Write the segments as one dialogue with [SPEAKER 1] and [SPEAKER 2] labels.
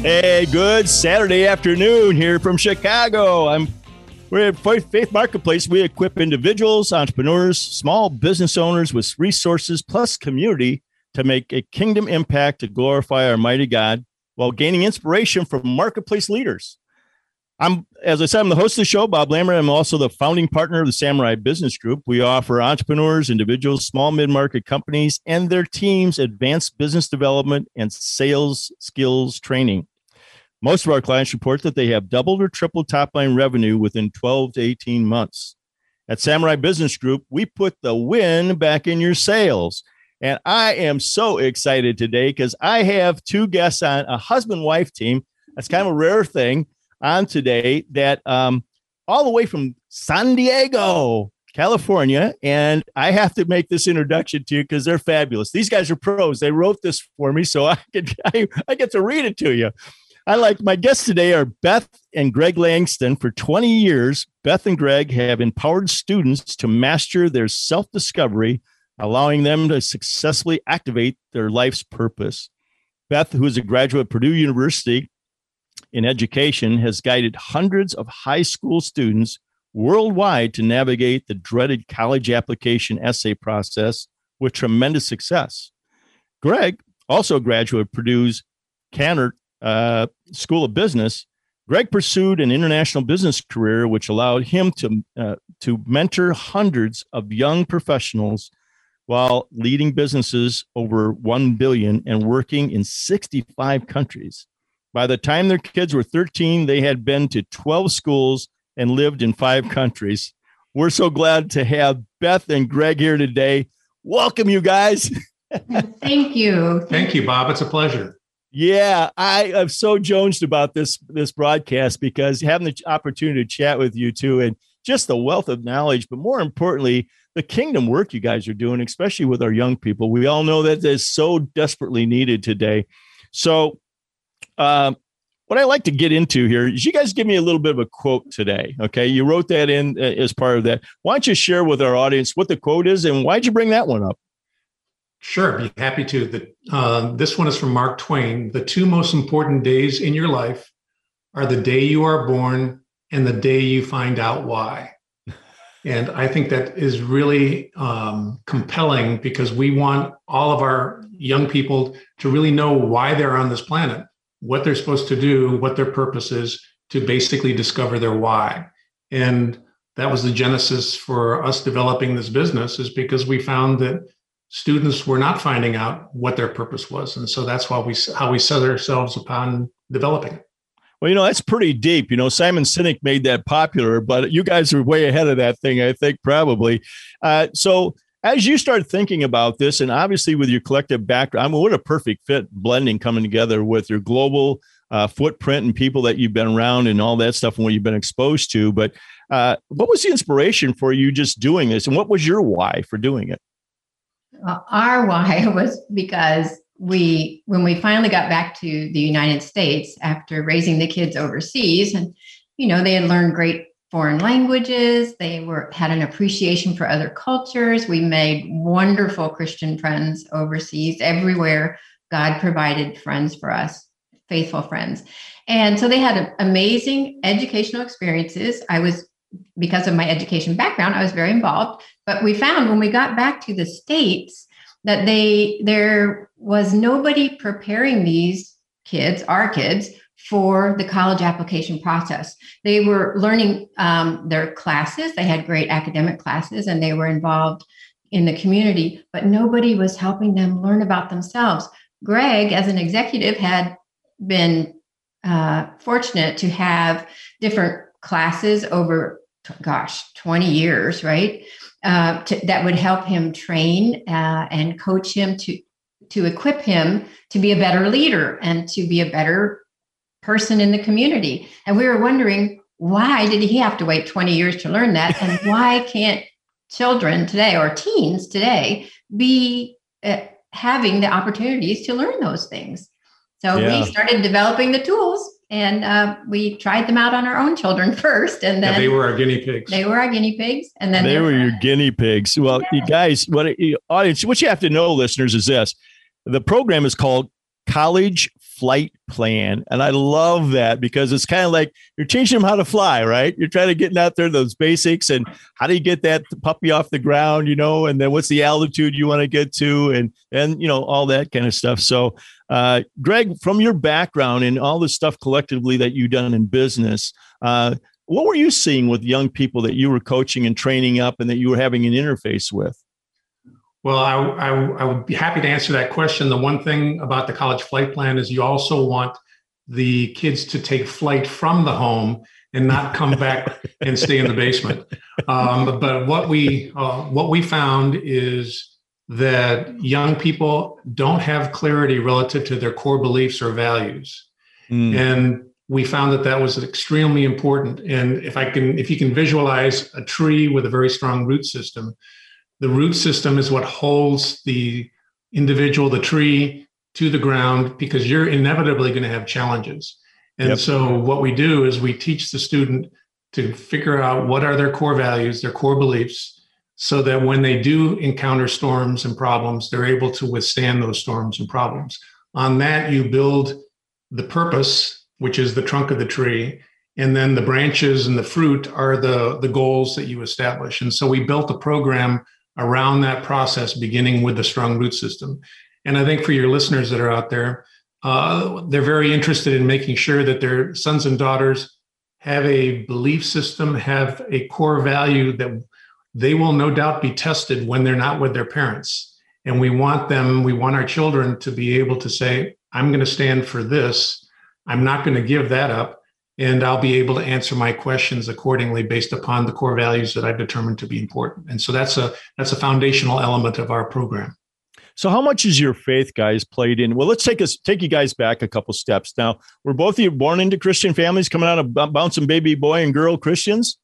[SPEAKER 1] Hey, good Saturday afternoon here from Chicago. I'm we're at Faith Marketplace. We equip individuals, entrepreneurs, small business owners with resources plus community to make a kingdom impact to glorify our mighty God while gaining inspiration from marketplace leaders. I'm, as I said, I'm the host of the show, Bob Lambert. I'm also the founding partner of the Samurai Business Group. We offer entrepreneurs, individuals, small mid market companies, and their teams advanced business development and sales skills training. Most of our clients report that they have doubled or tripled top line revenue within 12 to 18 months. At Samurai Business Group, we put the win back in your sales. And I am so excited today because I have two guests on a husband wife team. That's kind of a rare thing on today that um, all the way from San Diego, California. And I have to make this introduction to you because they're fabulous. These guys are pros. They wrote this for me, so I get I, I get to read it to you. I like my guests today are Beth and Greg Langston. For 20 years, Beth and Greg have empowered students to master their self discovery, allowing them to successfully activate their life's purpose. Beth, who is a graduate of Purdue University, in education has guided hundreds of high school students worldwide to navigate the dreaded college application essay process with tremendous success. Greg, also a graduate of Purdue's Krannert uh, School of Business, Greg pursued an international business career, which allowed him to, uh, to mentor hundreds of young professionals while leading businesses over 1 billion and working in 65 countries. By the time their kids were 13, they had been to 12 schools and lived in five countries. We're so glad to have Beth and Greg here today. Welcome, you guys.
[SPEAKER 2] Thank you.
[SPEAKER 3] Thank you, Bob. It's a pleasure.
[SPEAKER 1] Yeah, I am so jonesed about this this broadcast because having the opportunity to chat with you too, and just the wealth of knowledge, but more importantly, the kingdom work you guys are doing, especially with our young people. We all know that is so desperately needed today. So uh, what I like to get into here is you guys give me a little bit of a quote today. Okay. You wrote that in uh, as part of that. Why don't you share with our audience what the quote is and why'd you bring that one up?
[SPEAKER 3] Sure, be happy to. The, uh, this one is from Mark Twain. The two most important days in your life are the day you are born and the day you find out why. And I think that is really um, compelling because we want all of our young people to really know why they're on this planet what they're supposed to do, what their purpose is, to basically discover their why. And that was the genesis for us developing this business, is because we found that students were not finding out what their purpose was, and so that's why we how we set ourselves upon developing it.
[SPEAKER 1] Well, you know, that's pretty deep. You know, Simon Sinek made that popular, but you guys are way ahead of that thing, I think, probably. Uh, so as you start thinking about this, and obviously with your collective background, I mean, what a perfect fit blending coming together with your global uh, footprint and people that you've been around and all that stuff and what you've been exposed to. But uh, what was the inspiration for you just doing this, and what was your why for doing it?
[SPEAKER 2] Uh, our why was because we, when we finally got back to the United States after raising the kids overseas, and you know they had learned great foreign languages they were had an appreciation for other cultures we made wonderful christian friends overseas everywhere god provided friends for us faithful friends. And so they had amazing educational experiences. I was because of my education background i was very involved but we found when we got back to the states that they there was nobody preparing these kids our kids for the college application process. They were learning um, their classes, they had great academic classes, and they were involved in the community, but nobody was helping them learn about themselves. Greg, as an executive, had been uh, fortunate to have different classes over, gosh, 20 years, right? Uh, to, that would help him train uh, and coach him to to equip him to be a better leader and to be a better person in the community. And we were wondering why did he have to wait 20 years to learn that? And why can't children today or teens today be uh, having the opportunities to learn those things? So yeah. we started developing the tools and uh, we tried them out on our own children first and then
[SPEAKER 3] yeah, they were our guinea pigs
[SPEAKER 2] they were our guinea pigs and then
[SPEAKER 1] they, they were, were your guinea pigs well yeah. you guys what audience what you have to know listeners is this the program is called college flight plan. And I love that because it's kind of like you're teaching them how to fly, right? You're trying to get out there those basics and how do you get that puppy off the ground, you know, and then what's the altitude you want to get to and and you know all that kind of stuff. So uh, Greg, from your background and all the stuff collectively that you've done in business, uh, what were you seeing with young people that you were coaching and training up and that you were having an interface with?
[SPEAKER 3] Well, I, I, I, would be happy to answer that question. The one thing about the college flight plan is you also want the kids to take flight from the home and not come back and stay in the basement. Um, but what we uh, what we found is that young people don't have clarity relative to their core beliefs or values, mm. and we found that that was extremely important. And if I can, if you can visualize a tree with a very strong root system, the root system is what holds the individual, the tree, to the ground because you're inevitably going to have challenges. And yep. so what we do is we teach the student to figure out what are their core values, their core beliefs, so that when they do encounter storms and problems, they're able to withstand those storms and problems. On that, you build the purpose, which is the trunk of the tree, and then the branches and the fruit are the, the goals that you establish. And so we built a program around that process, beginning with the strong root system. And I think for your listeners that are out there, uh, they're very interested in making sure that their sons and daughters have a belief system, have a core value that they will no doubt be tested when they're not with their parents. And we want them, we want our children to be able to say, I'm going to stand for this. I'm not going to give that up and I'll be able to answer my questions accordingly based upon the core values that I've determined to be important. And so that's a that's a foundational element of our program.
[SPEAKER 1] So how much is your faith guys played in? Well, let's take us take you guys back a couple steps. Now, were both of you born into Christian families coming out of bouncing baby boy and girl Christians?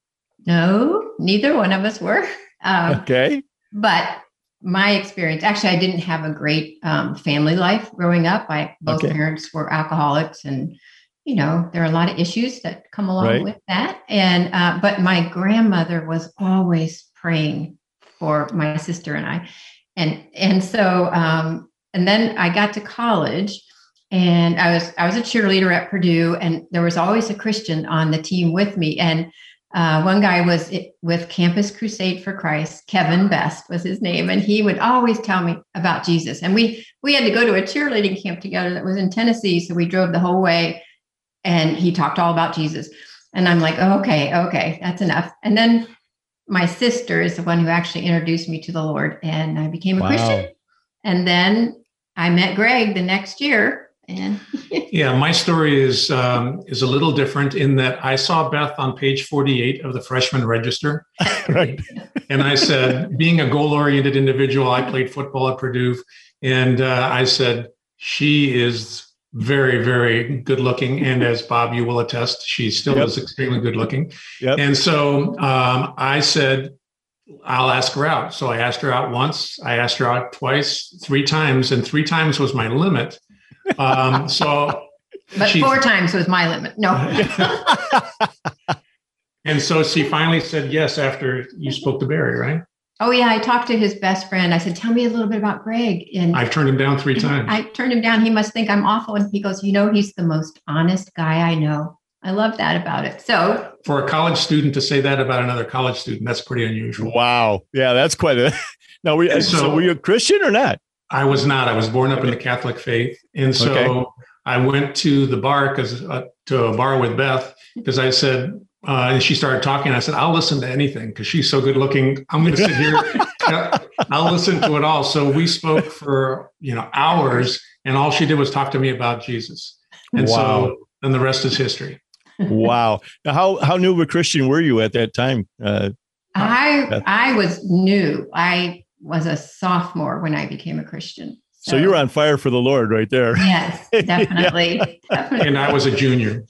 [SPEAKER 2] No, neither one of us were.
[SPEAKER 1] Um, okay.
[SPEAKER 2] But my experience, actually, I didn't have a great um, family life growing up. I both okay. parents were alcoholics and you know there are a lot of issues that come along right. with that and uh, but my grandmother was always praying for my sister and i and and so um, and then i got to college and i was i was a cheerleader at purdue and there was always a christian on the team with me and uh, one guy was with campus crusade for christ kevin best was his name and he would always tell me about jesus and we we had to go to a cheerleading camp together that was in tennessee so we drove the whole way and he talked all about Jesus. And I'm like, oh, okay, okay, that's enough. And then my sister is the one who actually introduced me to the Lord, and I became a wow. Christian. And then I met Greg the next year. And
[SPEAKER 3] yeah, my story is um, is a little different in that I saw Beth on page 48 of the freshman register, right? and I said, being a goal oriented individual, I played football at Purdue, and uh, I said she is very, very good looking. And as Bob, you will attest, she still yep. is extremely good looking. Yep. And so um, I said, I'll ask her out. So I asked her out once, I asked her out twice, three times, and three times was my limit. Um, so,
[SPEAKER 2] but she, four times was my limit. No.
[SPEAKER 3] and so she finally said yes after you spoke to Barry, right?
[SPEAKER 2] Oh yeah, I talked to his best friend. I said, "Tell me a little bit about Greg."
[SPEAKER 3] And I've turned him down three times.
[SPEAKER 2] I turned him down. He must think I'm awful, and he goes, "You know, he's the most honest guy I know." I love that about it. So,
[SPEAKER 3] for a college student to say that about another college student, that's pretty unusual.
[SPEAKER 1] Wow. Yeah, that's quite a. Now, were, so, so, were you a Christian or not?
[SPEAKER 3] I was not. I was born up in the Catholic faith, and so okay. I went to the bar because uh, to a bar with Beth because I said uh, and she started talking. I said, I'll listen to anything because she's so good looking. I'm going to sit here. I'll listen to it all. So we spoke for, you know, hours and all she did was talk to me about Jesus. And wow. so then the rest is history.
[SPEAKER 1] wow. Now, how, how new of a Christian were you at that time? Uh,
[SPEAKER 2] I, I was new. I was a sophomore when I became a Christian.
[SPEAKER 1] So, so you're on fire for the Lord right there.
[SPEAKER 2] Yes, definitely. yeah. definitely.
[SPEAKER 3] And I was a junior.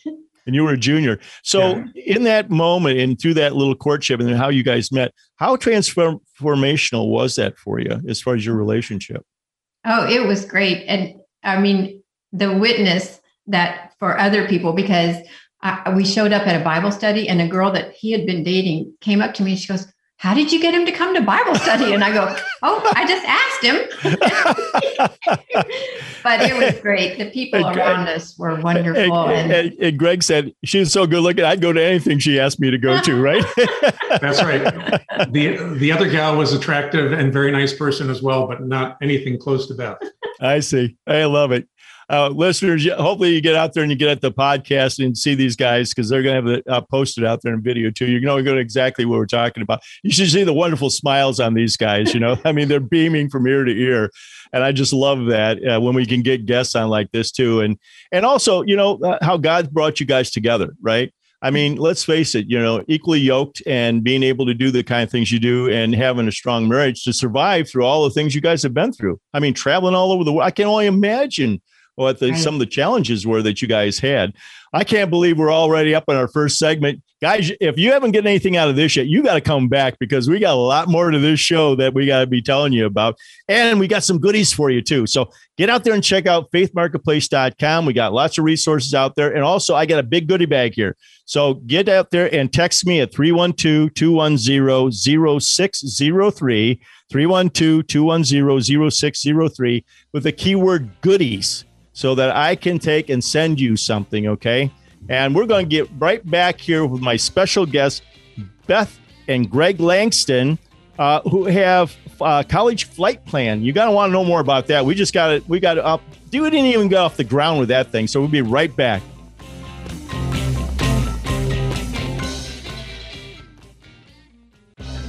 [SPEAKER 1] And you were a junior. So yeah. in that moment and through that little courtship and then how you guys met, how transformational was that for you as far as your relationship?
[SPEAKER 2] Oh, it was great. And I mean, the witness that for other people, because I, we showed up at a Bible study and a girl that he had been dating came up to me and she goes, how did you get him to come to Bible study? And I go, oh, I just asked him. but it was great. The people and around Greg, us were wonderful.
[SPEAKER 1] And, and, and, Greg said, she's so good looking. I'd go to anything she asked me to go to, right?
[SPEAKER 3] That's right. The, the other gal was attractive and very nice person as well, but not anything close to Beth.
[SPEAKER 1] I see. I love it uh, listeners, hopefully you get out there and you get at the podcast and see these guys because they're going to have it uh, posted out there in video too. You're going to to exactly what we're talking about. You should see the wonderful smiles on these guys. You know, I mean, they're beaming from ear to ear, and I just love that uh, when we can get guests on like this too. And and also, you know, uh, how God brought you guys together, right? I mean, let's face it, you know, equally yoked and being able to do the kind of things you do and having a strong marriage to survive through all the things you guys have been through. I mean, traveling all over the world. I can only imagine what the, right. some of the challenges were that you guys had. I can't believe we're already up in our first segment. Guys, if you haven't gotten anything out of this yet, you got to come back because we got a lot more to this show that we got to be telling you about. And we got some goodies for you too. So get out there and check out faithmarketplace.com. We got lots of resources out there. And also, I got a big goodie bag here. So get out there and text me at 312 210 0603. 312 210 0603 with the keyword goodies so that I can take and send you something, okay? And we're going to get right back here with my special guests, Beth and Greg Langston, uh, who have uh, college flight plan. You got to want to know more about that. We just got it. We got it up. We didn't even get off the ground with that thing. So we'll be right back.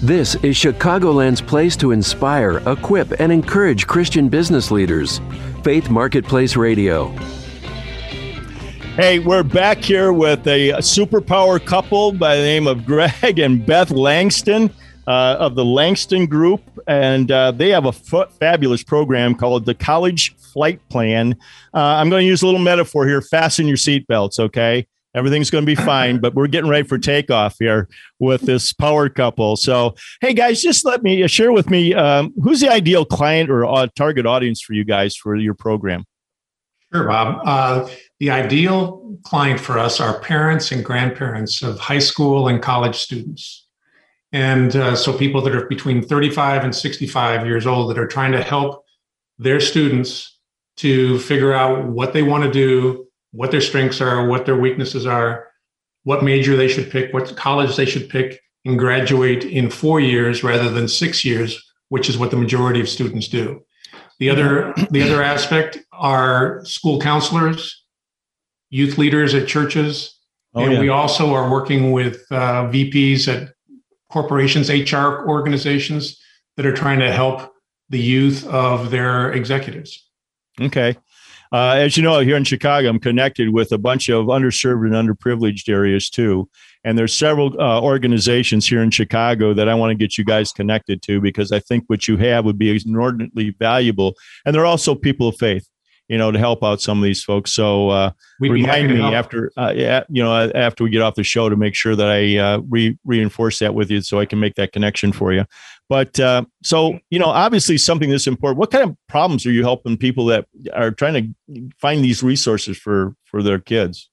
[SPEAKER 4] This is Chicagoland's place to inspire, equip, and encourage Christian business leaders. Faith Marketplace Radio.
[SPEAKER 1] Hey, we're back here with a superpower couple by the name of Greg and Beth Langston uh, of the Langston Group. And uh, they have a f- fabulous program called the College Flight Plan. Uh, I'm going to use a little metaphor here fasten your seatbelts, okay? Everything's going to be fine, but we're getting ready for takeoff here with this power couple. So, hey guys, just let me uh, share with me um, who's the ideal client or uh, target audience for you guys for your program.
[SPEAKER 3] Sure, Bob. Uh, the ideal client for us are parents and grandparents of high school and college students. And uh, so, people that are between 35 and 65 years old that are trying to help their students to figure out what they want to do what their strengths are, what their weaknesses are, what major they should pick, what college they should pick, and graduate in four years rather than six years, which is what the majority of students do. The other, the other aspect are school counselors, youth leaders at churches, oh, and yeah. we also are working with uh, VPs at corporations, HR organizations that are trying to help the youth of their executives.
[SPEAKER 1] Okay. Uh, as you know, here in Chicago, I'm connected with a bunch of underserved and underprivileged areas too. And there's several uh, organizations here in Chicago that I want to get you guys connected to because I think what you have would be inordinately valuable. And they're also people of faith you know, to help out some of these folks. So uh, remind me after, uh, yeah, you know, after we get off the show to make sure that I uh, re- reinforce that with you, so I can make that connection for you. But uh, so you know, obviously, something that's important. What kind of problems are you helping people that are trying to find these resources for for their kids?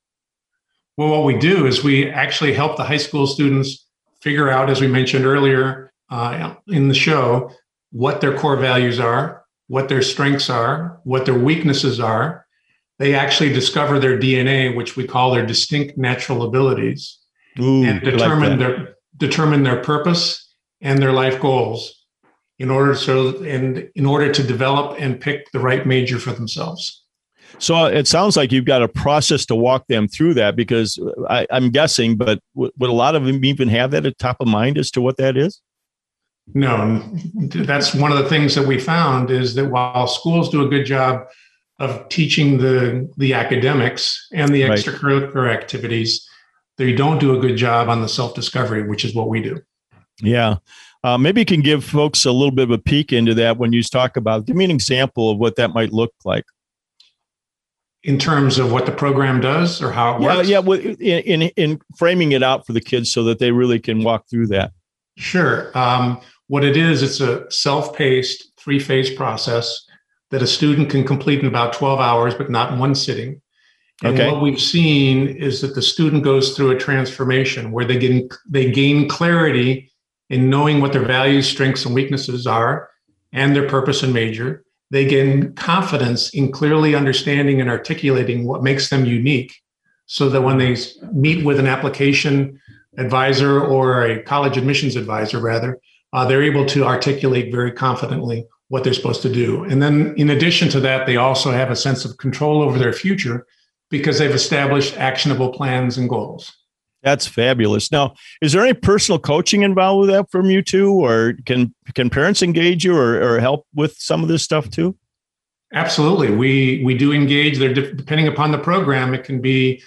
[SPEAKER 3] Well, what we do is we actually help the high school students figure out, as we mentioned earlier uh, in the show, what their core values are, what their strengths are, what their weaknesses are. They actually discover their DNA, which we call their distinct natural abilities, Ooh, and determine like their determine their purpose and their life goals in order so and in order to develop and pick the right major for themselves.
[SPEAKER 1] So uh, it sounds like you've got a process to walk them through that because uh, I, am guessing, but would a lot of them even have that at top of mind as to what that is?
[SPEAKER 3] No, that's one of the things that we found is that while schools do a good job of teaching the the academics and the extracurricular right. activities, they don't do a good job on the self discovery, which is what we do.
[SPEAKER 1] Yeah. Uh, maybe you can give folks a little bit of a peek into that when you talk about. Give me an example of what that might look like.
[SPEAKER 3] In terms of what the program does or how it works.
[SPEAKER 1] Yeah, yeah. In, in in framing it out for the kids so that they really can walk through that.
[SPEAKER 3] Sure. Um, what it is, it's a self-paced three-phase process that a student can complete in about 12 hours, but not in one sitting. And okay. what we've seen is that the student goes through a transformation where they gain they gain clarity in knowing what their values, strengths, and weaknesses are, and their purpose and major. They gain confidence in clearly understanding and articulating what makes them unique, so that when they meet with an application advisor or a college admissions advisor, rather, uh, they're able to articulate very confidently what they're supposed to do. And then, in addition to that, they also have a sense of control over their future because they've established actionable plans and goals.
[SPEAKER 1] That's fabulous. Now, is there any personal coaching involved with that from you too, or can can parents engage you or, or help with some of this stuff too?
[SPEAKER 3] Absolutely, we we do engage. Depending upon the program, it can be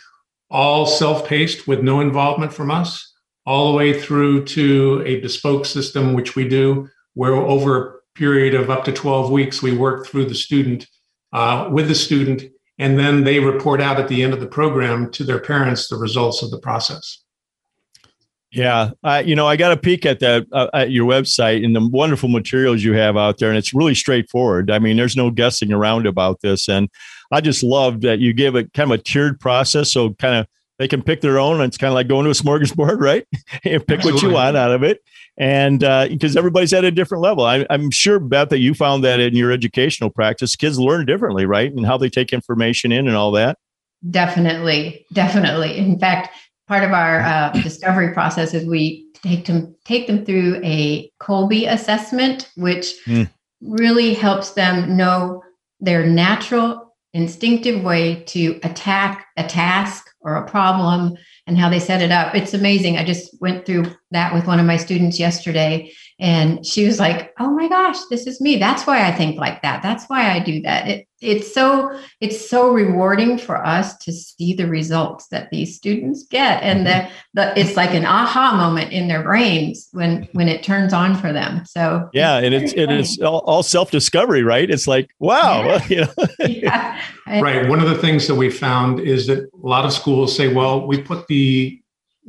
[SPEAKER 3] all self-paced with no involvement from us, all the way through to a bespoke system, which we do, where over a period of up to 12 weeks, we work through the student uh, with the student, and then they report out at the end of the program to their parents the results of the process.
[SPEAKER 1] Yeah, uh, you know, I got a peek at that uh, at your website and the wonderful materials you have out there, and it's really straightforward. I mean, there's no guessing around about this, and I just love that you give it kind of a tiered process, so kind of they can pick their own. And it's kind of like going to a smorgasbord, right? and pick Absolutely. what you want out of it and because uh, everybody's at a different level. I, am sure beth that you found that in your educational practice. Kids learn differently right? And how they take information in and all that.
[SPEAKER 2] Definitely. Definitely. In fact part of our uh, discovery process is we take them take them through a Kolbe assessment which mm. really helps them know their natural instinctive way to attack a task or a problem and how they set it up. It's amazing. I just went through that with one of my students yesterday and she was like, "Oh my gosh, this is me. That's why I think like that. That's why I do that." It, it's so it's so rewarding for us to see the results that these students get and the, the it's like an aha moment in their brains when when it turns on for them. So
[SPEAKER 1] Yeah, and it's it is all, all self-discovery, right? It's like, wow, yeah.
[SPEAKER 3] yeah. Right. One of the things that we found is that a lot of schools say, well, we put the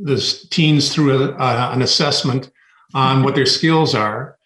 [SPEAKER 3] the teens through a, uh, an assessment on what their skills are.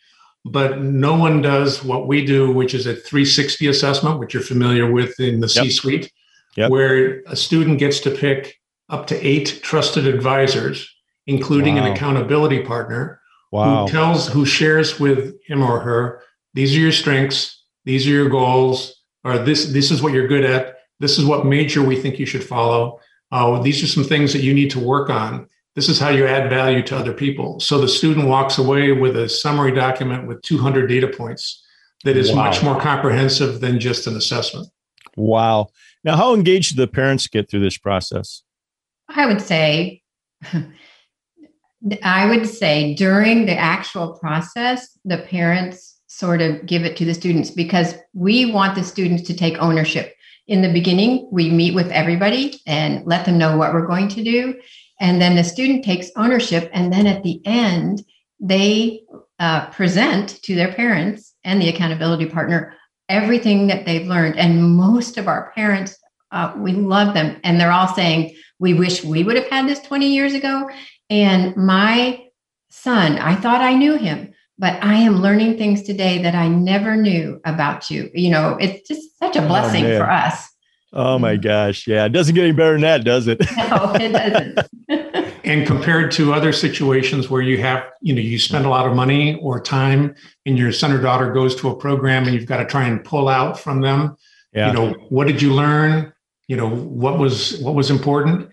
[SPEAKER 3] But no one does what we do, which is a 360 assessment, which you're familiar with in the yep. C suite, yep. where a student gets to pick up to eight trusted advisors, including wow. an accountability partner wow. who tells, who shares with him or her, these are your strengths, these are your goals, or this, this is what you're good at, this is what major we think you should follow. Uh, these are some things that you need to work on this is how you add value to other people. So the student walks away with a summary document with 200 data points that is wow. much more comprehensive than just an assessment.
[SPEAKER 1] Wow. Now, how engaged do the parents get through this process?
[SPEAKER 2] I would say, I would say during the actual process, the parents sort of give it to the students because we want the students to take ownership. In the beginning, we meet with everybody and let them know what we're going to do. And then the student takes ownership. And then at the end, they uh, present to their parents and the accountability partner everything that they've learned. And most of our parents, uh, we love them. And they're all saying, we wish we would have had this 20 years ago. And my son, I thought I knew him, but I am learning things today that I never knew about you. You know, it's just such a oh, blessing oh, for us.
[SPEAKER 1] Oh my mm. gosh. Yeah. It doesn't get any better than that, does it?
[SPEAKER 2] No, it doesn't.
[SPEAKER 3] and compared to other situations where you have, you know, you spend a lot of money or time and your son or daughter goes to a program and you've got to try and pull out from them, yeah. you know, what did you learn? You know, what was what was important?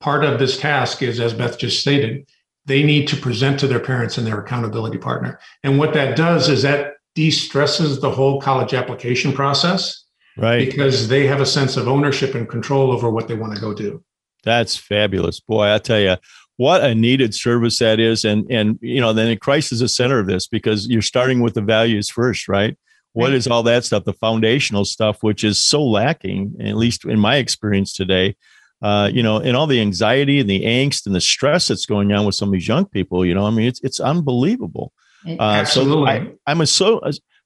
[SPEAKER 3] Part of this task is, as Beth just stated, they need to present to their parents and their accountability partner. And what that does is that de-stresses the whole college application process
[SPEAKER 1] right.
[SPEAKER 3] Because they have a sense of ownership and control over what they want to go do.
[SPEAKER 1] That's fabulous. Boy i tell you what a needed service that is. And and you know then christ is the center of this because you're starting with the values first right? What is all that stuff the foundational stuff which is so lacking at least in my experience today uh, you know, and all the anxiety and the angst and the stress that's going on with some of these young people, you know, I mean, it's it's unbelievable. Uh, so I, I'm a so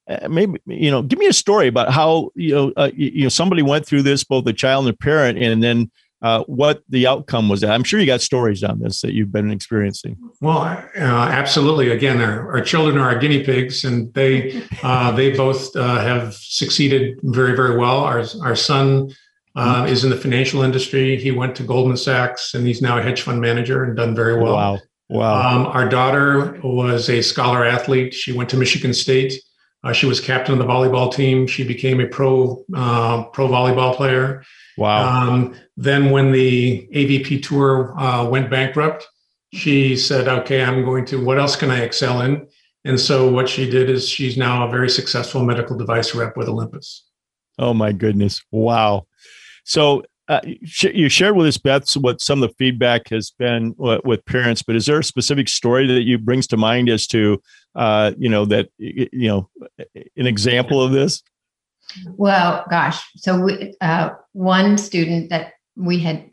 [SPEAKER 1] uh, maybe you know give me a story about how you know uh, you, know somebody went through this both the child and the parent and then uh, what the outcome was i'm sure you got stories on this that you've been experiencing.
[SPEAKER 3] Well uh, absolutely. Again our, our, children are our guinea pigs and they uh, they both uh, have succeeded very very well. Our, our son mm-hmm. is in the financial industry. He went to goldman sachs and he's now a hedge fund manager and done very well.
[SPEAKER 1] Wow. Wow.
[SPEAKER 3] Um, our daughter was a scholar athlete. She went to michigan state uh, she was captain of the volleyball team. She became a pro uh, pro volleyball player.
[SPEAKER 1] Wow.
[SPEAKER 3] Um, then, when the AVP tour uh, went bankrupt, she said, "Okay, I'm going to. What else can I excel in?" And so, what she did is she's now a very successful medical device rep with Olympus.
[SPEAKER 1] Oh my goodness! Wow. So uh, you shared with us, Beth, what some of the feedback has been with parents. But is there a specific story that you brings to mind as to, uh, you know, that you know, an example of this?
[SPEAKER 2] Well, gosh, so we, uh, one student that we had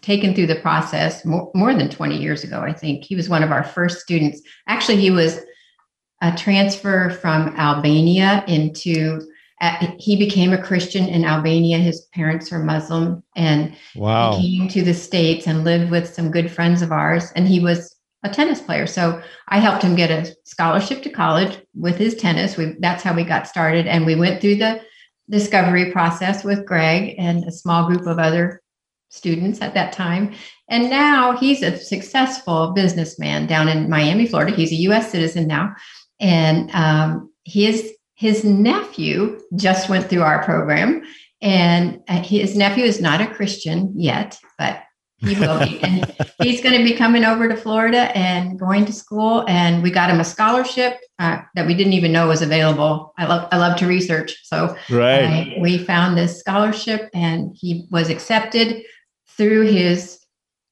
[SPEAKER 2] taken through the process more, more than 20 years ago, I think he was one of our first students. Actually, he was a transfer from Albania into he became a Christian in Albania. His parents are Muslim, and
[SPEAKER 1] wow.
[SPEAKER 2] he came to the states and lived with some good friends of ours. And he was a tennis player, so I helped him get a scholarship to college with his tennis. We, that's how we got started, and we went through the discovery process with Greg and a small group of other students at that time. And now he's a successful businessman down in Miami, Florida. He's a U.S. citizen now, and um, his his nephew just went through our program, and uh, his nephew is not a Christian yet, but he will be. and he's going to be coming over to Florida and going to school. And we got him a scholarship uh, that we didn't even know was available. I love I love to research, so
[SPEAKER 1] right.
[SPEAKER 2] We found this scholarship, and he was accepted through his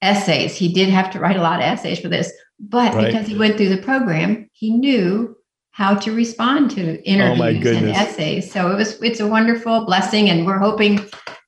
[SPEAKER 2] essays. He did have to write a lot of essays for this, but right. because he went through the program, he knew how to respond to oh interviews oh and essays. So it was it's a wonderful blessing, and we're hoping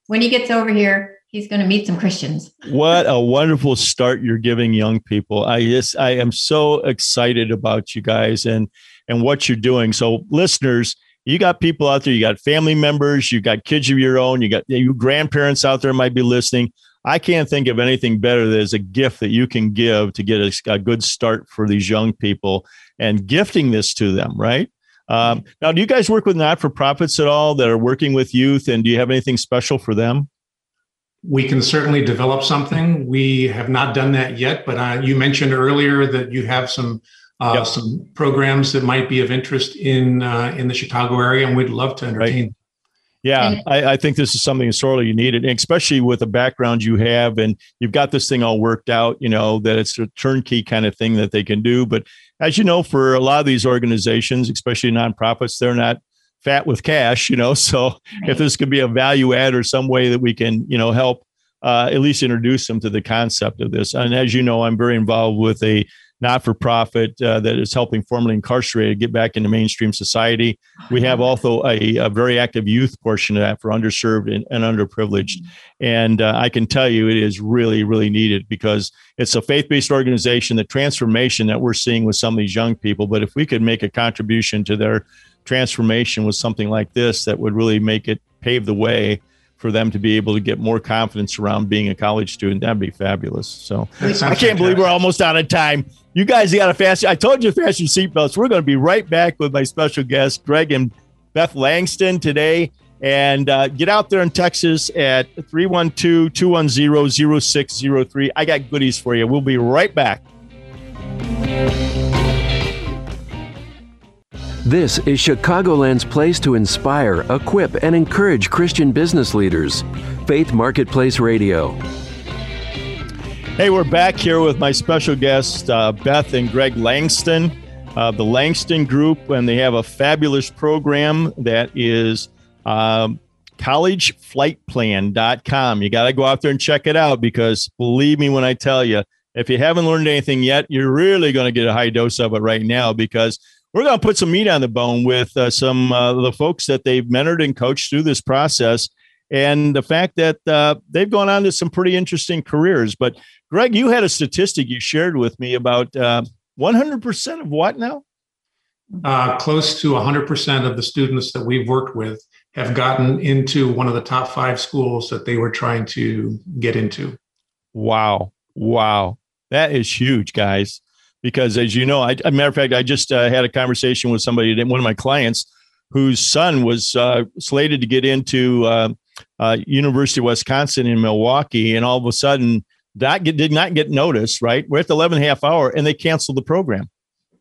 [SPEAKER 2] when he gets over here, he's going to meet some Christians.
[SPEAKER 1] What a wonderful start you're giving young people. I just I am so excited about you guys and and what you're doing. So listeners, you got people out there, you got family members, you got kids of your own, you got you grandparents out there might be listening. I can't think of anything better that is a gift that you can give to get a, a good start for these young people and gifting this to them, right? Um, now, do you guys work with not for profits at all that are working with youth, and do you have anything special for them?
[SPEAKER 3] We can certainly develop something. We have not done that yet, but uh, you mentioned earlier that you have some uh, yep. some programs that might be of interest in uh, in the Chicago area, and we'd love to entertain. Right.
[SPEAKER 1] Yeah, I, I, think this is something sorely you needed, especially with the background you have, and you've got this thing all worked out. You know that it's a turnkey kind of thing that they can do. But as you know, for a lot of these organizations, especially nonprofits, they're not fat with cash. You know, so right. if this could be a value add or some way that we can, you know, help uh, at least introduce them to the concept of this. And as you know, I'm very involved with a not for profit uh, that is helping formerly incarcerated get back into mainstream society. We have also a, a very active youth portion of that for underserved and, and underprivileged. And uh, I can tell you it is really, really needed because it's a faith based organization, the transformation that we're seeing with some of these young people. But if we could make a contribution to their transformation with something like this, that would really make it pave the way for them to be able to get more confidence around being a college student. That'd be fabulous. So I can't believe we're almost out of time. You guys got to fast. I told you to fasten your seatbelts. We're going to be right back with my special guests, Greg and Beth Langston today. And uh, get out there in Texas at 312 210 0603. I got goodies for you. We'll be right back.
[SPEAKER 4] This is Chicagoland's place to inspire, equip, and encourage Christian business leaders. Faith Marketplace Radio.
[SPEAKER 1] Hey, we're back here with my special guests, uh, Beth and Greg Langston, uh, the Langston Group, and they have a fabulous program that is um, collegeflightplan.com. You got to go out there and check it out because believe me when I tell you, if you haven't learned anything yet, you're really going to get a high dose of it right now because we're going to put some meat on the bone with uh, some uh, the folks that they've mentored and coached through this process and the fact that uh, they've gone on to some pretty interesting careers. But Greg, you had a statistic you shared with me about uh, 100% of what now?
[SPEAKER 3] uh, close to 100% of the students that we've worked with have gotten into one of the top five schools that they were trying to get into.
[SPEAKER 1] Wow. Wow. That is huge, guys. Because as you know, I, a matter of fact, I just uh, had a conversation with somebody, one of my clients, whose son was uh, slated to get into uh, uh University of Wisconsin in Milwaukee, and all of a sudden that get, did not get noticed. Right, we're at the 11 half hour, and they canceled the program.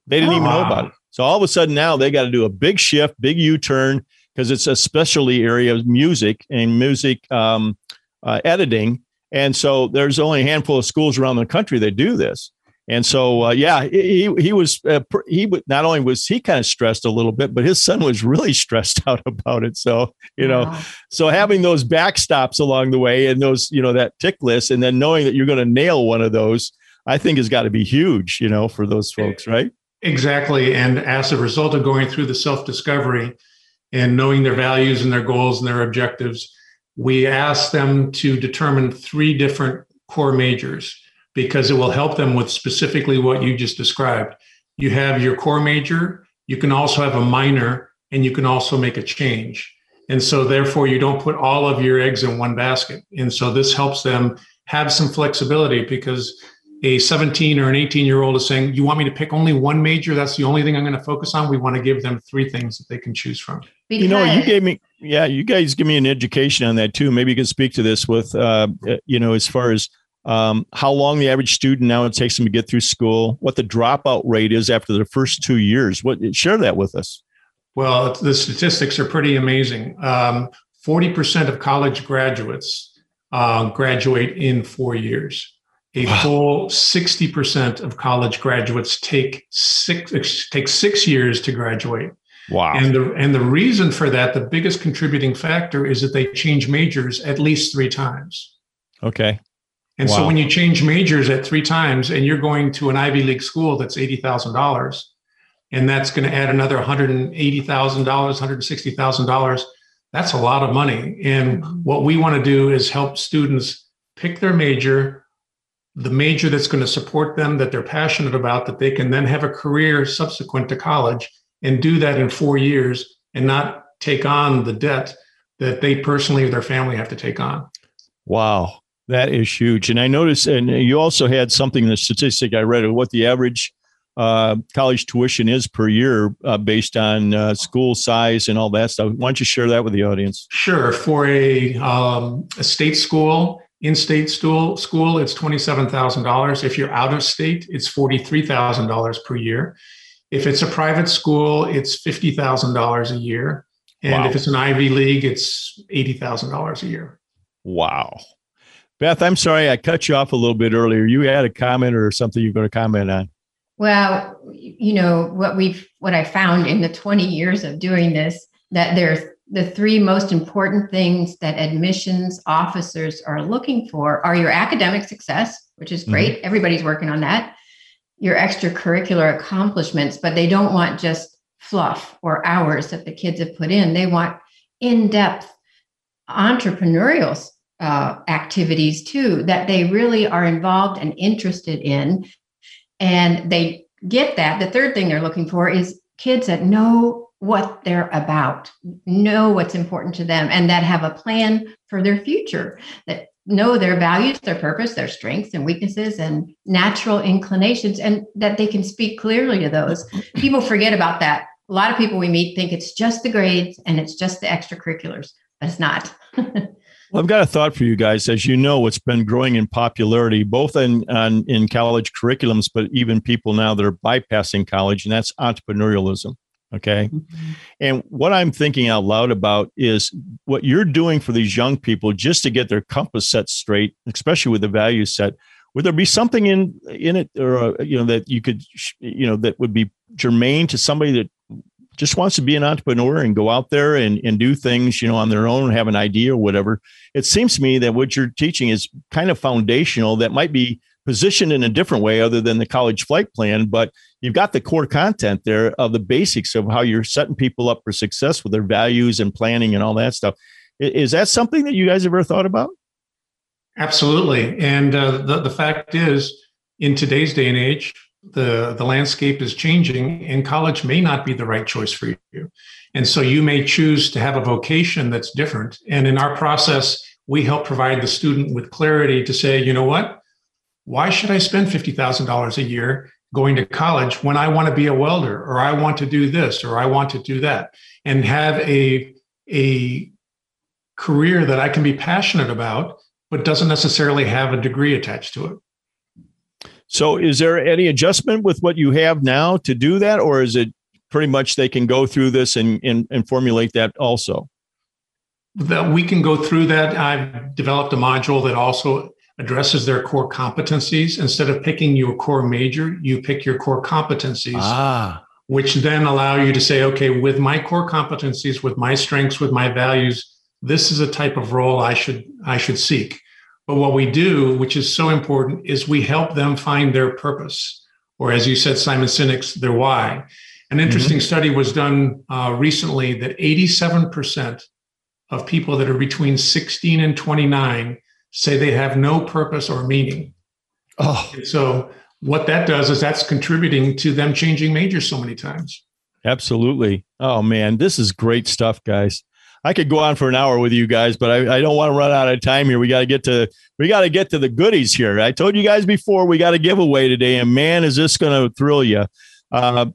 [SPEAKER 1] They didn't oh, even know about it. So all of a sudden now they got to do a big shift, big U turn, because it's a specialty area of music and music um, uh, editing. And so there's only a handful of schools around the country that do this. And so, uh, yeah, he he was uh, he not only was he kind of stressed a little bit, but his son was really stressed out about it. So you know, wow. so having those backstops along the way and those you know that tick list, and then knowing that you're going to nail one of those, I think has got to be huge. You know, for those folks, right?
[SPEAKER 3] Exactly. And as a result of going through the self discovery and knowing their values and their goals and their objectives, we ask them to determine three different core majors because it will help them with specifically what you just described. You have your core major, you can also have a minor, and you can also make a change. And so, therefore, you don't put all of your eggs in one basket. And so, this helps them have some flexibility because a 17 or an 18 year old is saying, You want me to pick only one major? That's the only thing I'm going to focus on. We want to give them three things that they can choose from.
[SPEAKER 1] Because- you know, you gave me, yeah, you guys give me an education on that too. Maybe you can speak to this with, uh, you know, as far as um, how long the average student now it takes them to get through school, what the dropout rate is after the first two years. What share that with us?
[SPEAKER 3] Well, the statistics are pretty amazing. Um, 40% of college graduates uh, graduate in four years a wow. full 60% of college graduates take six take six years to graduate
[SPEAKER 1] wow
[SPEAKER 3] and the and the reason for that the biggest contributing factor is that they change majors at least three times
[SPEAKER 1] okay
[SPEAKER 3] and wow. so when you change majors at three times and you're going to an ivy league school that's $80000 and that's going to add another $180000 $160000 that's a lot of money and mm-hmm. what we want to do is help students pick their major the major that's going to support them that they're passionate about that they can then have a career subsequent to college and do that in four years and not take on the debt that they personally or their family have to take on
[SPEAKER 1] wow that is huge and i noticed and you also had something in the statistic i read of what the average uh, college tuition is per year uh, based on uh, school size and all that stuff. Why don't you share that with the audience?
[SPEAKER 3] Sure. For a, um, a state school, in-state school, school it's $27,000. If you're out of state, it's $43,000 per year. If it's a private school, it's $50,000 a year. And wow. if it's an Ivy League, it's $80,000 a year.
[SPEAKER 1] Wow. Beth, I'm sorry I cut you off a little bit earlier. You had a comment or something you're going to comment on.
[SPEAKER 2] Well, you know, what we've what I found in the 20 years of doing this that there's the three most important things that admissions officers are looking for are your academic success, which is great. Mm-hmm. Everybody's working on that. Your extracurricular accomplishments, but they don't want just fluff or hours that the kids have put in. They want in depth entrepreneurial uh, activities too, that they really are involved and interested in. And they get that. The third thing they're looking for is kids that know what they're about, know what's important to them, and that have a plan for their future, that know their values, their purpose, their strengths and weaknesses, and natural inclinations, and that they can speak clearly to those. People forget about that. A lot of people we meet think it's just the grades and it's just the extracurriculars, but it's not.
[SPEAKER 1] Well, I've got a thought for you guys. As you know, it's been growing in popularity, both in in college curriculums, but even people now that are bypassing college, and that's entrepreneurialism. Okay. Mm-hmm. And what I'm thinking out loud about is what you're doing for these young people just to get their compass set straight, especially with the value set. Would there be something in in it, or uh, you know, that you could, you know, that would be germane to somebody that just wants to be an entrepreneur and go out there and, and do things, you know, on their own, have an idea or whatever. It seems to me that what you're teaching is kind of foundational that might be positioned in a different way other than the college flight plan, but you've got the core content there of the basics of how you're setting people up for success with their values and planning and all that stuff. Is that something that you guys have ever thought about?
[SPEAKER 3] Absolutely. And uh, the, the fact is, in today's day and age, the the landscape is changing and college may not be the right choice for you. And so you may choose to have a vocation that's different. And in our process we help provide the student with clarity to say you know what? Why should i spend $50000 a year going to college when i want to be a welder or i want to do this or i want to do that? And have a a career that i can be passionate about but doesn't necessarily have a degree attached to it
[SPEAKER 1] so, is there any adjustment with what you have now to do that, or is it pretty much they can go through this and, and, and formulate that also?
[SPEAKER 3] That we can go through that. I've developed a module that also addresses their core competencies. Instead of picking your core major, you pick your core competencies.
[SPEAKER 1] Ah.
[SPEAKER 3] Which then allow you to say, okay, with my core competencies, with my strengths, with my values, this is a type of role I should I should seek. But what we do, which is so important, is we help them find their purpose, or as you said, Simon Sinek's their why. An interesting mm-hmm. study was done uh, recently that 87% of people that are between 16 and 29 say they have no purpose or meaning.
[SPEAKER 1] Oh,
[SPEAKER 3] and so what that does is that's contributing to them changing majors so many times.
[SPEAKER 1] Absolutely. Oh man, this is great stuff, guys. I could go on for an hour with you guys, but I, I don't want to run out of time here. We got to get to we got to get to the goodies here. I told you guys before we got a giveaway today, and man, is this going to thrill you? Uh,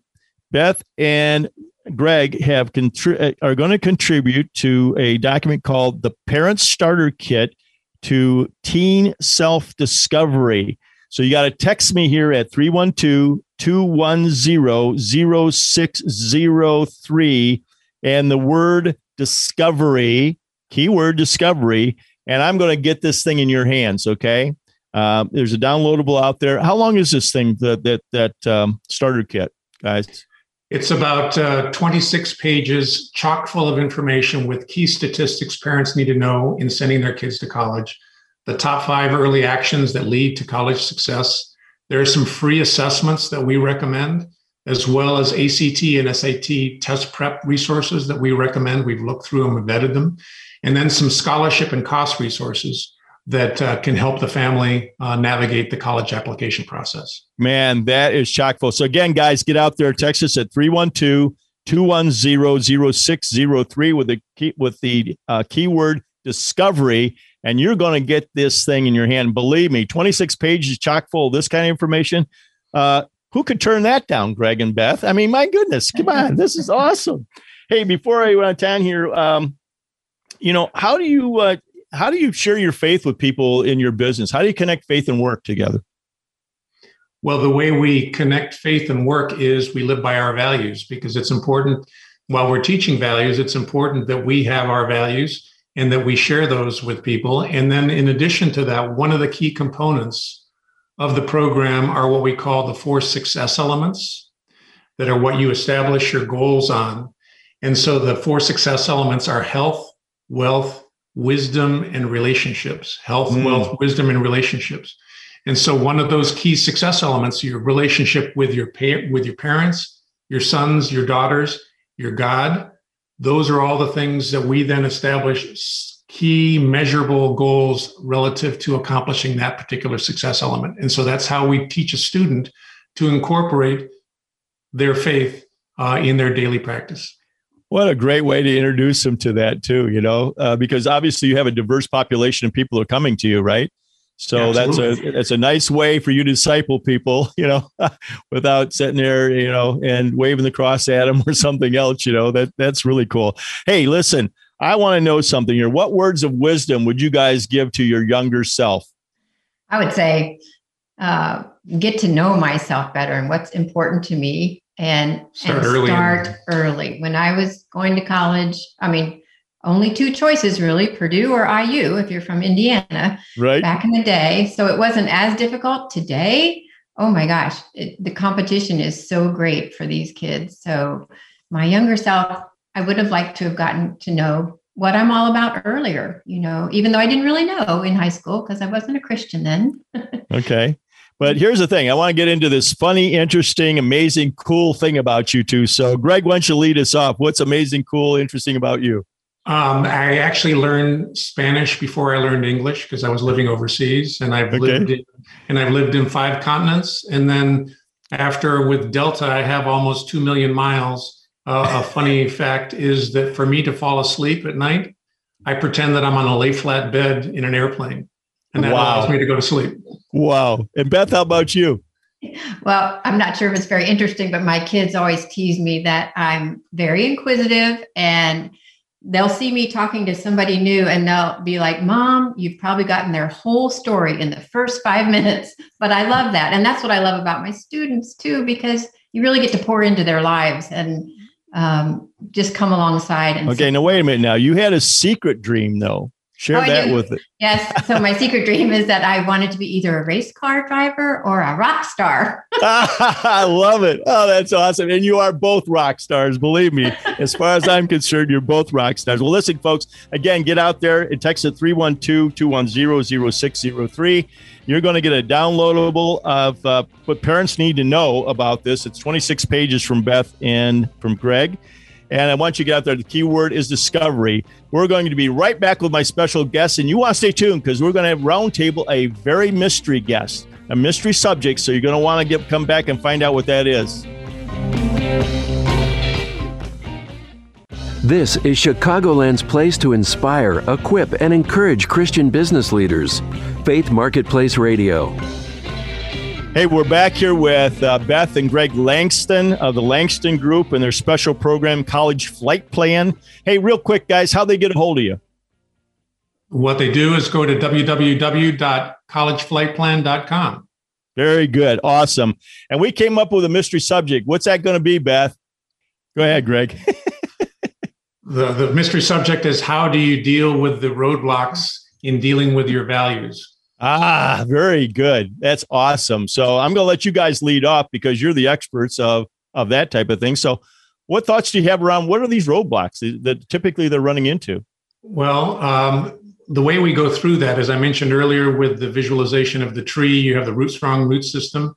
[SPEAKER 1] Beth and Greg have contri- are going to contribute to a document called the Parent Starter Kit to Teen Self Discovery. So you got to text me here at 312 210 0603 and the word discovery, keyword discovery, and I'm going to get this thing in your hands. Okay. Uh, there's a downloadable out there. How long is this thing that that that um, starter kit, guys?
[SPEAKER 3] It's about uh, 26 pages, chock full of information with key statistics parents need to know in sending their kids to college. The top five early actions that lead to college success. There are some free assessments that we recommend as well as ACT and SAT test prep resources that we recommend. We've looked through them, we've vetted them, and then some scholarship and cost resources that uh, can help the family uh, navigate the college application process.
[SPEAKER 1] Man, that is chock full. So again, guys, get out there, text us at 312 210 0603 with the key, with the uh, keyword discovery and you're going to get this thing in your hand. Believe me, 26 pages chock full of this kind of information. Uh, who could turn that down, Greg and Beth? I mean, my goodness, come on, this is awesome. Hey, before I went on town here, um, you know, how do you uh, how do you share your faith with people in your business? How do you connect faith and work together?
[SPEAKER 3] Well, the way we connect faith and work is we live by our values because it's important while we're teaching values, it's important that we have our values and that we share those with people. And then, in addition to that, one of the key components of the program are what we call the four success elements that are what you establish your goals on. And so the four success elements are health, wealth, wisdom, and relationships. Health, mm. wealth, wisdom, and relationships. And so one of those key success elements, your relationship with your pa- with your parents, your sons, your daughters, your God, those are all the things that we then establish key measurable goals relative to accomplishing that particular success element. And so that's how we teach a student to incorporate their faith uh, in their daily practice.
[SPEAKER 1] What a great way to introduce them to that too, you know, uh, because obviously you have a diverse population of people who are coming to you, right? So that's a that's a nice way for you to disciple people, you know, without sitting there, you know, and waving the cross at them or something else. You know, that that's really cool. Hey, listen, I want to know something here. What words of wisdom would you guys give to your younger self?
[SPEAKER 2] I would say, uh, get to know myself better and what's important to me, and
[SPEAKER 3] start,
[SPEAKER 2] and
[SPEAKER 3] early,
[SPEAKER 2] start early. When I was going to college, I mean, only two choices really Purdue or IU if you're from Indiana,
[SPEAKER 1] right?
[SPEAKER 2] Back in the day, so it wasn't as difficult. Today, oh my gosh, it, the competition is so great for these kids. So my younger self I would have liked to have gotten to know what I'm all about earlier, you know, even though I didn't really know in high school because I wasn't a Christian then.
[SPEAKER 1] okay. But here's the thing I want to get into this funny, interesting, amazing, cool thing about you two. So, Greg, why don't you lead us off? What's amazing, cool, interesting about you?
[SPEAKER 3] Um, I actually learned Spanish before I learned English because I was living overseas, and I've okay. lived in, and I've lived in five continents. And then After with Delta, I have almost 2 million miles. Uh, a funny fact is that for me to fall asleep at night, I pretend that I'm on a lay flat bed in an airplane, and that wow. allows me to go to sleep.
[SPEAKER 1] Wow. And Beth, how about you?
[SPEAKER 2] Well, I'm not sure if it's very interesting, but my kids always tease me that I'm very inquisitive and they'll see me talking to somebody new and they'll be like, Mom, you've probably gotten their whole story in the first five minutes. But I love that. And that's what I love about my students too, because you really get to pour into their lives and um, just come alongside. And
[SPEAKER 1] okay, now wait a minute. Now you had a secret dream though. Share oh, that with it.
[SPEAKER 2] Yes. So my secret dream is that I wanted to be either a race car driver or a rock star.
[SPEAKER 1] I love it. Oh, that's awesome. And you are both rock stars, believe me. As far as I'm concerned, you're both rock stars. Well, listen, folks, again, get out there and text at 312-210-0603. You're going to get a downloadable of uh, what parents need to know about this. It's 26 pages from Beth and from Greg. And I want you to get out there. The key word is discovery. We're going to be right back with my special guest, and you want to stay tuned because we're going to have roundtable a very mystery guest, a mystery subject. So you're going to want to get come back and find out what that is.
[SPEAKER 4] This is Chicagoland's place to inspire, equip, and encourage Christian business leaders. Faith Marketplace Radio.
[SPEAKER 1] Hey, we're back here with uh, Beth and Greg Langston of the Langston Group and their special program, College Flight Plan. Hey, real quick, guys, how they get a hold of you?
[SPEAKER 3] What they do is go to www.collegeflightplan.com.
[SPEAKER 1] Very good. Awesome. And we came up with a mystery subject. What's that going to be, Beth? Go ahead, Greg.
[SPEAKER 3] the, the mystery subject is how do you deal with the roadblocks in dealing with your values?
[SPEAKER 1] Ah, very good. That's awesome. So I'm going to let you guys lead off because you're the experts of of that type of thing. So, what thoughts do you have around what are these roadblocks that typically they're running into?
[SPEAKER 3] Well, um, the way we go through that, as I mentioned earlier, with the visualization of the tree, you have the root strong root system.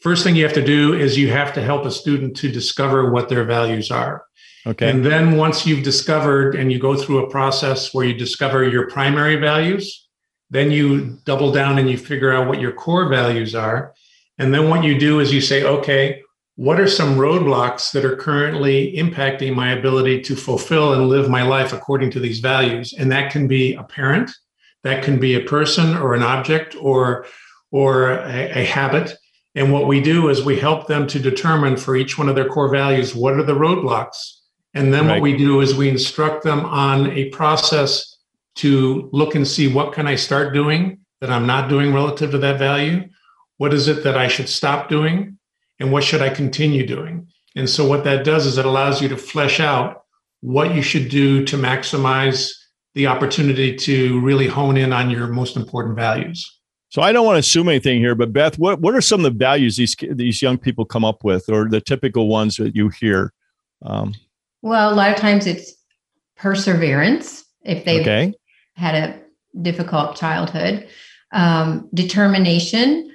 [SPEAKER 3] First thing you have to do is you have to help a student to discover what their values are. Okay. And then once you've discovered and you go through a process where you discover your primary values, then you double down and you figure out what your core values are. And then what you do is you say, okay, what are some roadblocks that are currently impacting my ability to fulfill and live my life according to these values? And that can be a parent, that can be a person or an object or or a, a habit. And what we do is we help them to determine for each one of their core values what are the roadblocks. And then right. what we do is we instruct them on a process to look and see what can I start doing that I'm not doing relative to that value? What is it that I should stop doing? And what should I continue doing? And so what that does is it allows you to flesh out what you should do to maximize the opportunity to really hone in on your most important values.
[SPEAKER 1] So I don't want to assume anything here, but Beth, what, what are some of the values these these young people come up with, or the typical ones that you hear?
[SPEAKER 2] Um, well, a lot of times it's perseverance. If they okay had a difficult childhood. Um, determination,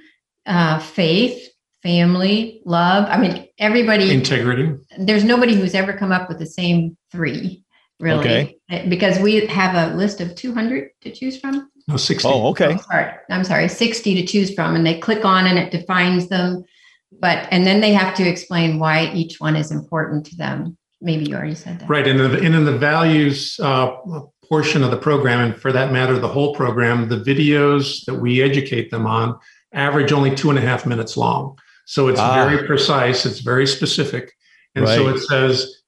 [SPEAKER 2] uh, faith, family, love. I mean, everybody.
[SPEAKER 3] Integrity.
[SPEAKER 2] There's nobody who's ever come up with the same three, really. Okay. Because we have a list of 200 to choose from.
[SPEAKER 3] No, 60.
[SPEAKER 1] Oh, okay.
[SPEAKER 2] Oh, sorry. I'm sorry, 60 to choose from. And they click on and it defines them. But, and then they have to explain why each one is important to them. Maybe you already said that.
[SPEAKER 3] Right. And, the, and in the values uh, portion of the program, and for that matter, the whole program, the videos that we educate them on average only two and a half minutes long. So it's ah. very precise, it's very specific. And right. so it says,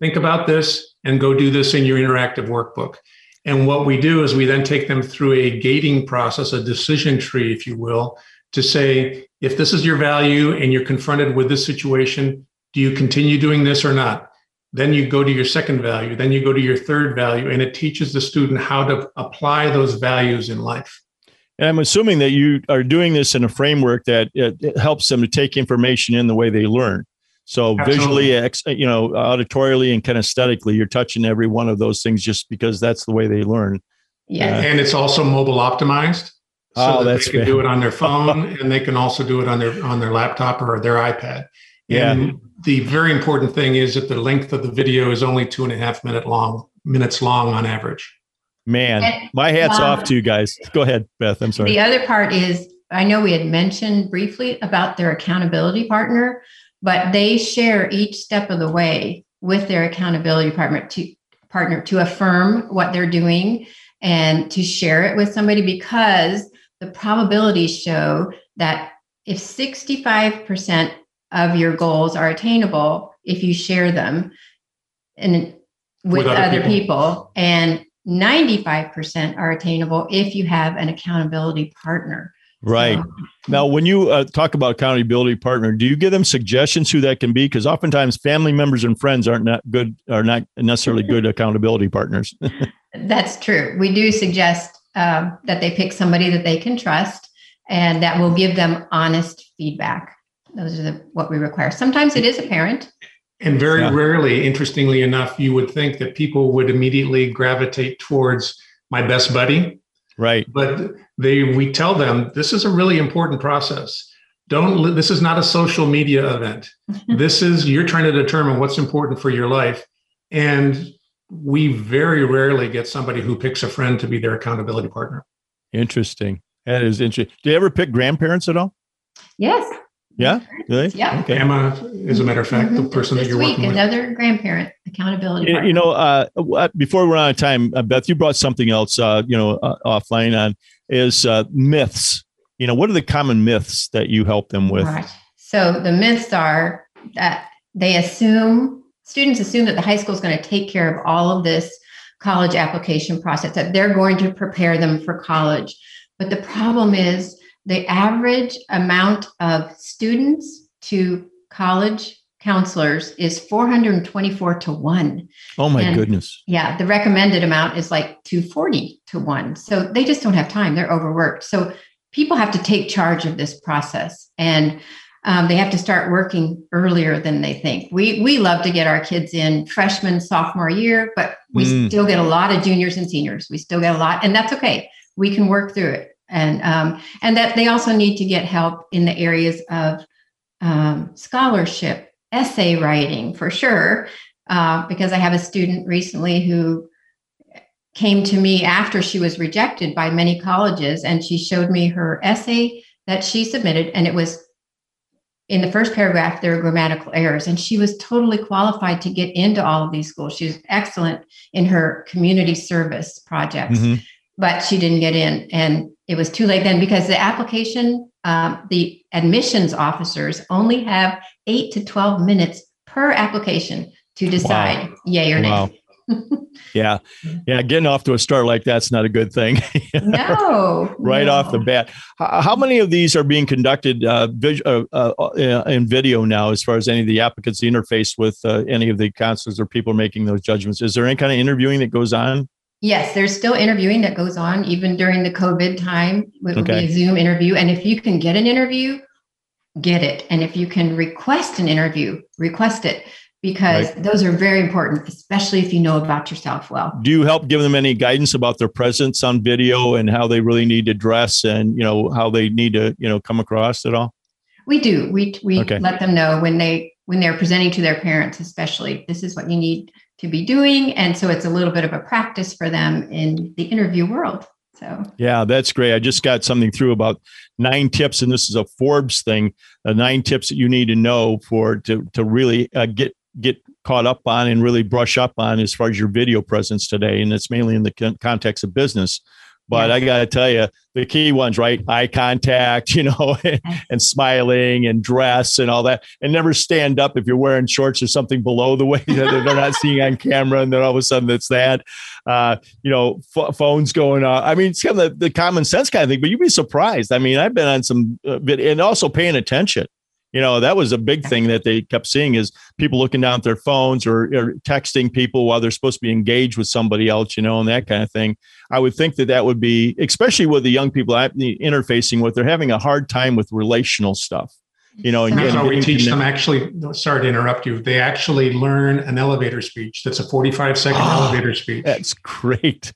[SPEAKER 3] think about this and go do this in your interactive workbook. And what we do is we then take them through a gating process, a decision tree, if you will, to say, if this is your value and you're confronted with this situation, do you continue doing this or not? Then you go to your second value, then you go to your third value, and it teaches the student how to apply those values in life.
[SPEAKER 1] And I'm assuming that you are doing this in a framework that it, helps them to take information in the way they learn. So Absolutely. visually, you know, auditorially and kinesthetically, you're touching every one of those things just because that's the way they learn.
[SPEAKER 2] Yeah, uh,
[SPEAKER 3] and it's also mobile optimized, so oh, that they can do it on their phone, and they can also do it on their on their laptop or their iPad.
[SPEAKER 1] Yeah. And
[SPEAKER 3] the very important thing is that the length of the video is only two and a half minute long minutes long on average.
[SPEAKER 1] Man, my hat's um, off to you guys. Go ahead, Beth. I'm sorry.
[SPEAKER 2] The other part is I know we had mentioned briefly about their accountability partner, but they share each step of the way with their accountability partner to partner to affirm what they're doing and to share it with somebody because the probabilities show that if 65% of your goals are attainable if you share them and with, with other, other people. people and 95% are attainable if you have an accountability partner.
[SPEAKER 1] Right. So, now, when you uh, talk about accountability partner, do you give them suggestions who that can be? Because oftentimes family members and friends aren't not good, are not necessarily good accountability partners.
[SPEAKER 2] That's true. We do suggest um, that they pick somebody that they can trust and that will give them honest feedback. Those are the, what we require. Sometimes it is a parent.
[SPEAKER 3] And very yeah. rarely, interestingly enough, you would think that people would immediately gravitate towards my best buddy.
[SPEAKER 1] Right.
[SPEAKER 3] But they we tell them this is a really important process. Don't this is not a social media event. this is you're trying to determine what's important for your life. And we very rarely get somebody who picks a friend to be their accountability partner.
[SPEAKER 1] Interesting. That is interesting. Do you ever pick grandparents at all?
[SPEAKER 2] Yes.
[SPEAKER 1] Yeah. Really?
[SPEAKER 2] Yeah.
[SPEAKER 3] Okay. Emma, as a matter of fact, mm-hmm. the person
[SPEAKER 2] this
[SPEAKER 3] that you're
[SPEAKER 2] week,
[SPEAKER 3] working with.
[SPEAKER 2] Another grandparent accountability.
[SPEAKER 1] You, you know, uh, before we run out of time, uh, Beth, you brought something else, uh, you know, uh, offline on is uh, myths. You know, what are the common myths that you help them with? Right.
[SPEAKER 2] So the myths are that they assume students assume that the high school is going to take care of all of this college application process that they're going to prepare them for college. But the problem is the average amount of students to college counselors is 424 to 1.
[SPEAKER 1] Oh my and, goodness.
[SPEAKER 2] Yeah, the recommended amount is like 240 to 1. So they just don't have time. They're overworked. So people have to take charge of this process and um, they have to start working earlier than they think. We we love to get our kids in freshman, sophomore year, but we mm. still get a lot of juniors and seniors. We still get a lot, and that's okay. We can work through it and um, and that they also need to get help in the areas of um, scholarship, essay writing for sure. Uh, because I have a student recently who came to me after she was rejected by many colleges, and she showed me her essay that she submitted, and it was in the first paragraph there were grammatical errors and she was totally qualified to get into all of these schools she was excellent in her community service projects mm-hmm. But she didn't get in and it was too late then because the application, um, the admissions officers only have eight to 12 minutes per application to decide wow. yay or wow.
[SPEAKER 1] nay. yeah. Yeah. Getting off to a start like that's not a good thing.
[SPEAKER 2] no.
[SPEAKER 1] right
[SPEAKER 2] no.
[SPEAKER 1] off the bat. How, many of these are being conducted uh, vis- uh, uh, uh, in video now as far as any of the applicants interface with uh, any of the counselors or people making those judgments? Is there any kind of interviewing that goes on?
[SPEAKER 2] Yes, there's still interviewing that goes on even during the COVID time. It will okay. be a Zoom interview. And if you can get an interview, get it. And if you can request an interview, request it because right. those are very important, especially if you know about yourself well.
[SPEAKER 1] Do you help give them any guidance about their presence on video and how they really need to dress and you know how they need to you know come across at all?
[SPEAKER 2] We do. We we okay. let them know when they when they're presenting to their parents, especially this is what you need to be doing. And so it's a little bit of a practice for them in the interview world. So,
[SPEAKER 1] yeah, that's great. I just got something through about nine tips, and this is a Forbes thing. Uh, nine tips that you need to know for to to really uh, get get caught up on and really brush up on as far as your video presence today. And it's mainly in the context of business. But yeah. I got to tell you, the key ones, right? Eye contact, you know, and smiling and dress and all that. And never stand up if you're wearing shorts or something below the way that they're not seeing on camera. And then all of a sudden it's that, uh, you know, f- phones going on. I mean, it's kind of the, the, common sense kind of thing, but you'd be surprised. I mean, I've been on some, uh, and also paying attention you know that was a big thing that they kept seeing is people looking down at their phones or, or, texting people while they're supposed to be engaged with somebody else you know and that kind of thing. I would think that that would be especially with the young people i'm interfacing with they're having a hard time with relational stuff you know and,
[SPEAKER 3] that's how we teach them. Actually sorry to interrupt you. They actually learn an elevator speech that's a 45 second oh, elevator speech.
[SPEAKER 1] That's great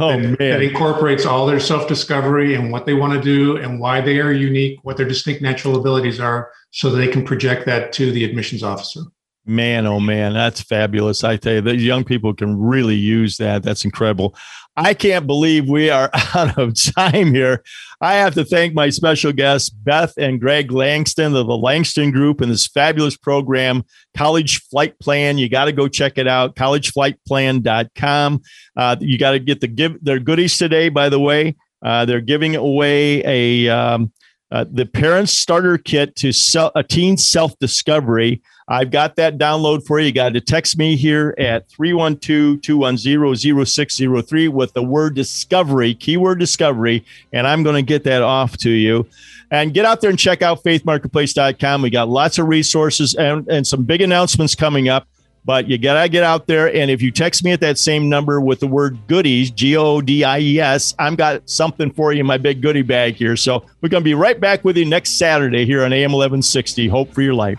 [SPEAKER 1] Oh
[SPEAKER 3] that,
[SPEAKER 1] man,
[SPEAKER 3] that incorporates all their self-discovery and what they want to do and why they are unique, what their distinct natural abilities are, so they can project that to the admissions officer.
[SPEAKER 1] Man, oh man, that's fabulous. I tell you, the young people can really use that. That's incredible. I can't believe we are out of time here. I have to thank my special guests, Beth and Greg Langston of the Langston Group and this fabulous program, College Flight Plan. You got to go check it out, collegeflightplan.com. Uh, you got to get the give their goodies today, by the way. Uh, they're giving away a um, uh, the parents starter kit to sell, a teen self discovery. I've got that download for you. You got to text me here at 312 210 0603 with the word discovery, keyword discovery, and I'm going to get that off to you. And get out there and check out faithmarketplace.com. We got lots of resources and, and some big announcements coming up. But you got to get out there. And if you text me at that same number with the word goodies, G O D I E S, I've got something for you in my big goodie bag here. So we're going to be right back with you next Saturday here on AM 1160. Hope for your life.